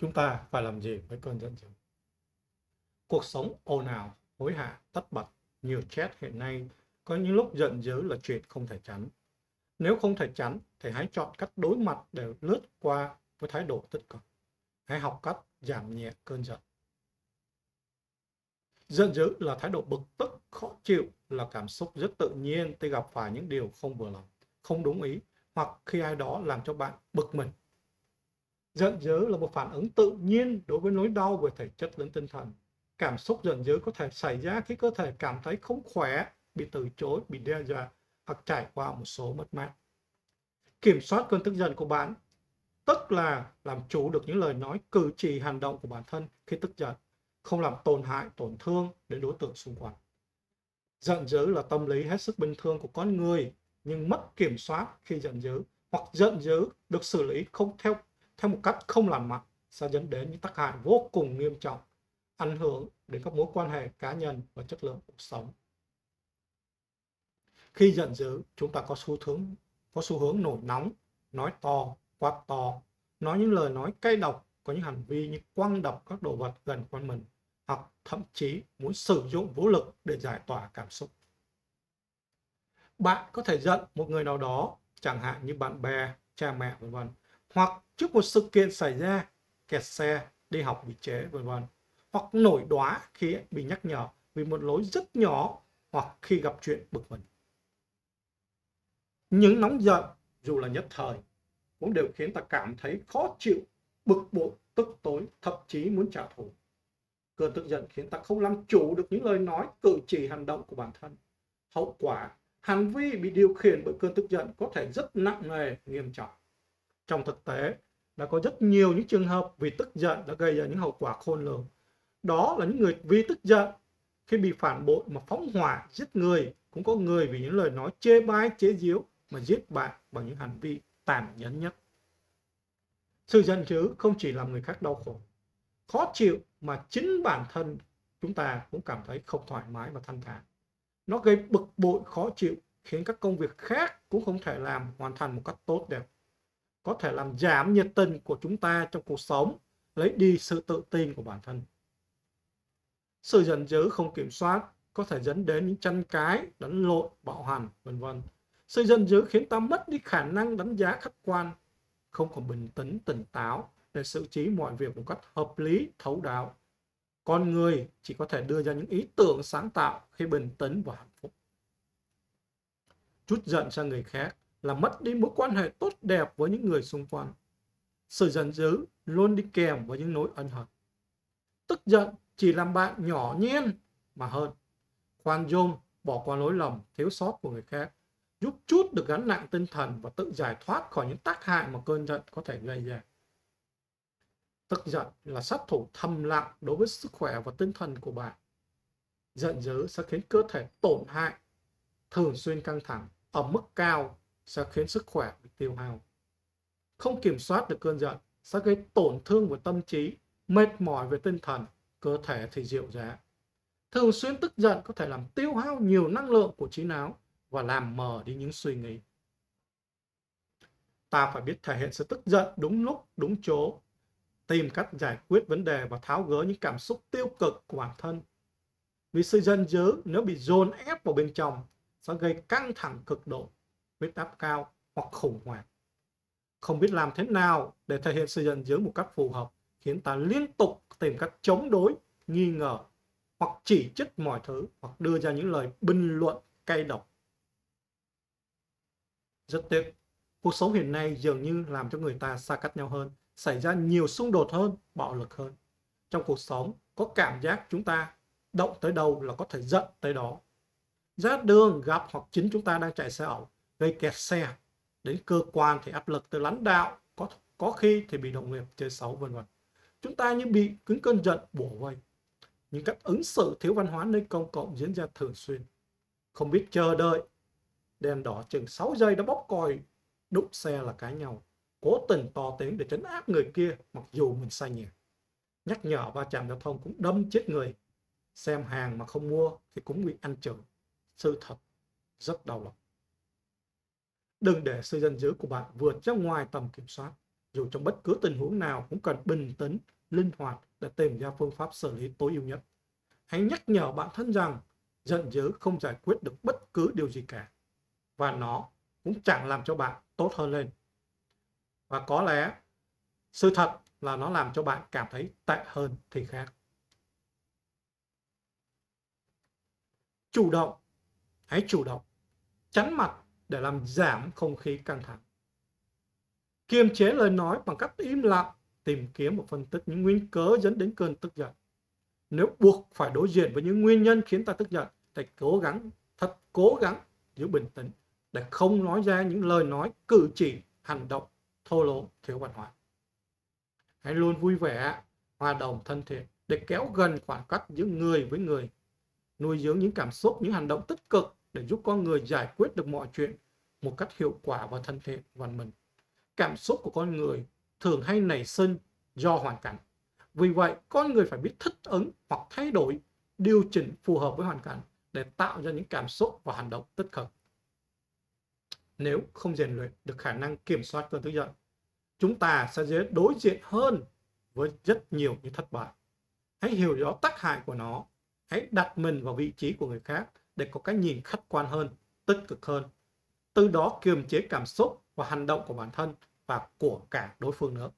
Chúng ta phải làm gì với cơn giận dữ? Cuộc sống ồn ào, hối hả, tất bật, nhiều chết hiện nay, có những lúc giận dữ là chuyện không thể tránh. Nếu không thể tránh, thì hãy chọn cách đối mặt để lướt qua với thái độ tích cực. Hãy học cách giảm nhẹ cơn giận. Giận dữ là thái độ bực tức, khó chịu, là cảm xúc rất tự nhiên khi gặp phải những điều không vừa lòng, không đúng ý, hoặc khi ai đó làm cho bạn bực mình. Giận dữ là một phản ứng tự nhiên đối với nỗi đau về thể chất lẫn tinh thần. Cảm xúc giận dữ có thể xảy ra khi cơ thể cảm thấy không khỏe, bị từ chối, bị đe dọa hoặc trải qua một số mất mát. Kiểm soát cơn tức giận của bạn tức là làm chủ được những lời nói, cử chỉ, hành động của bản thân khi tức giận, không làm tổn hại, tổn thương đến đối tượng xung quanh. Giận dữ là tâm lý hết sức bình thường của con người, nhưng mất kiểm soát khi giận dữ hoặc giận dữ được xử lý không theo theo một cách không lành mạnh sẽ dẫn đến những tác hại vô cùng nghiêm trọng, ảnh hưởng đến các mối quan hệ cá nhân và chất lượng cuộc sống. Khi giận dữ, chúng ta có xu hướng có xu hướng nổi nóng, nói to, quát to, nói những lời nói cay độc, có những hành vi như quăng đập các đồ vật gần quanh mình, hoặc thậm chí muốn sử dụng vũ lực để giải tỏa cảm xúc. Bạn có thể giận một người nào đó, chẳng hạn như bạn bè, cha mẹ vân vân, hoặc trước một sự kiện xảy ra, kẹt xe, đi học bị trễ vân vân, hoặc nổi đóa khi bị nhắc nhở vì một lỗi rất nhỏ hoặc khi gặp chuyện bực mình. Những nóng giận dù là nhất thời cũng đều khiến ta cảm thấy khó chịu, bực bội, tức tối, thậm chí muốn trả thù. Cơn tức giận khiến ta không làm chủ được những lời nói, cử chỉ, hành động của bản thân. Hậu quả, hành vi bị điều khiển bởi cơn tức giận có thể rất nặng nề, nghiêm trọng. Trong thực tế, đã có rất nhiều những trường hợp vì tức giận đã gây ra những hậu quả khôn lường. Đó là những người vì tức giận khi bị phản bội mà phóng hỏa giết người, cũng có người vì những lời nói chê bai chế giễu mà giết bạn bằng những hành vi tàn nhẫn nhất. Sự giận dữ không chỉ làm người khác đau khổ, khó chịu mà chính bản thân chúng ta cũng cảm thấy không thoải mái và thanh thản. Nó gây bực bội khó chịu, khiến các công việc khác cũng không thể làm hoàn thành một cách tốt đẹp. Có thể làm giảm nhiệt tình của chúng ta trong cuộc sống, lấy đi sự tự tin của bản thân. Sự giận dữ không kiểm soát có thể dẫn đến những tranh cãi, đánh lộn, bạo hành, vân vân. Sự giận dữ khiến ta mất đi khả năng đánh giá khách quan, không còn bình tĩnh, tỉnh táo để xử trí mọi việc một cách hợp lý, thấu đáo. Con người chỉ có thể đưa ra những ý tưởng sáng tạo khi bình tĩnh và hạnh phúc. Chút giận sang người khác là mất đi mối quan hệ tốt đẹp với những người xung quanh. Sự giận dữ luôn đi kèm với những nỗi ân hận. Tức giận chỉ làm bạn nhỏ nhen mà hơn. Khoan dung, bỏ qua lỗi lầm, thiếu sót của người khác, giúp chút được gánh nặng tinh thần và tự giải thoát khỏi những tác hại mà cơn giận có thể gây ra. Tức giận là sát thủ thầm lặng đối với sức khỏe và tinh thần của bạn. Giận dữ sẽ khiến cơ thể tổn hại, thường xuyên căng thẳng, ở mức cao sẽ khiến sức khỏe bị tiêu hao. Không kiểm soát được cơn giận sẽ gây tổn thương về tâm trí, mệt mỏi về tinh thần, cơ thể thì dịu giá. Thường xuyên tức giận có thể làm tiêu hao nhiều năng lượng của trí não và làm mờ đi những suy nghĩ. Ta phải biết thể hiện sự tức giận đúng lúc, đúng chỗ, tìm cách giải quyết vấn đề và tháo gỡ những cảm xúc tiêu cực của bản thân. Vì sự giận dữ nếu bị dồn ép vào bên trong sẽ gây căng thẳng cực độ, huyết áp cao hoặc khủng hoảng. Không biết làm thế nào để thể hiện sự giận dữ một cách phù hợp khiến ta liên tục tìm cách chống đối, nghi ngờ hoặc chỉ trích mọi thứ hoặc đưa ra những lời bình luận cay độc. Rất tiếc, cuộc sống hiện nay dường như làm cho người ta xa cách nhau hơn, xảy ra nhiều xung đột hơn, bạo lực hơn. Trong cuộc sống có cảm giác chúng ta động tới đâu là có thể giận tới đó. Ra đường gặp hoặc chính chúng ta đang chạy xe ẩu, gây kẹt xe. Đến cơ quan thì áp lực từ lãnh đạo, có có khi thì bị đồng nghiệp chơi xấu vân vân. Chúng ta như bị cứng cơn giận bổ vây. Những cách ứng xử thiếu văn hóa nơi công cộng diễn ra thường xuyên. Không biết chờ đợi đèn đỏ chừng 6 giây đã bóp còi đụng xe là cãi nhau cố tình to tiếng để trấn áp người kia mặc dù mình sai nhiều nhắc nhở va chạm giao thông cũng đâm chết người xem hàng mà không mua thì cũng bị ăn chửi sự thật rất đau lòng đừng để sự giận dữ của bạn vượt ra ngoài tầm kiểm soát Dù trong bất cứ tình huống nào cũng cần bình tĩnh, linh hoạt để tìm ra phương pháp xử lý tối ưu nhất. Hãy nhắc nhở bản thân rằng giận dữ không giải quyết được bất cứ điều gì cả. Và nó cũng chẳng làm cho bạn tốt hơn lên. Và có lẽ sự thật là nó làm cho bạn cảm thấy tệ hơn thì khác. Chủ động. Hãy chủ động. Chắn mặt để làm giảm không khí căng thẳng. Kiềm chế lời nói bằng cách im lặng, tìm kiếm và phân tích những nguyên cớ dẫn đến cơn tức giận. Nếu buộc phải đối diện với những nguyên nhân khiến ta tức giận, thì cố gắng, thật cố gắng giữ bình tĩnh để không nói ra những lời nói, cử chỉ, hành động thô lỗ, thiếu văn hóa. Hãy luôn vui vẻ, hòa đồng, thân thiện để kéo gần khoảng cách giữa người với người. Nuôi dưỡng những cảm xúc, những hành động tích cực để giúp con người giải quyết được mọi chuyện một cách hiệu quả và thân thiện văn minh. Cảm xúc của con người thường hay nảy sinh do hoàn cảnh. Vì vậy, con người phải biết thích ứng hoặc thay đổi, điều chỉnh phù hợp với hoàn cảnh để tạo ra những cảm xúc và hành động tích cực. Nếu không rèn luyện được khả năng kiểm soát cơn tức giận, chúng ta sẽ dễ đối diện hơn với rất nhiều những thất bại. Hãy hiểu rõ tác hại của nó. Hãy đặt mình vào vị trí của người khác để có cái nhìn khách quan hơn, tích cực hơn. Từ đó kiềm chế cảm xúc và hành động của bản thân và của cả đối phương nữa.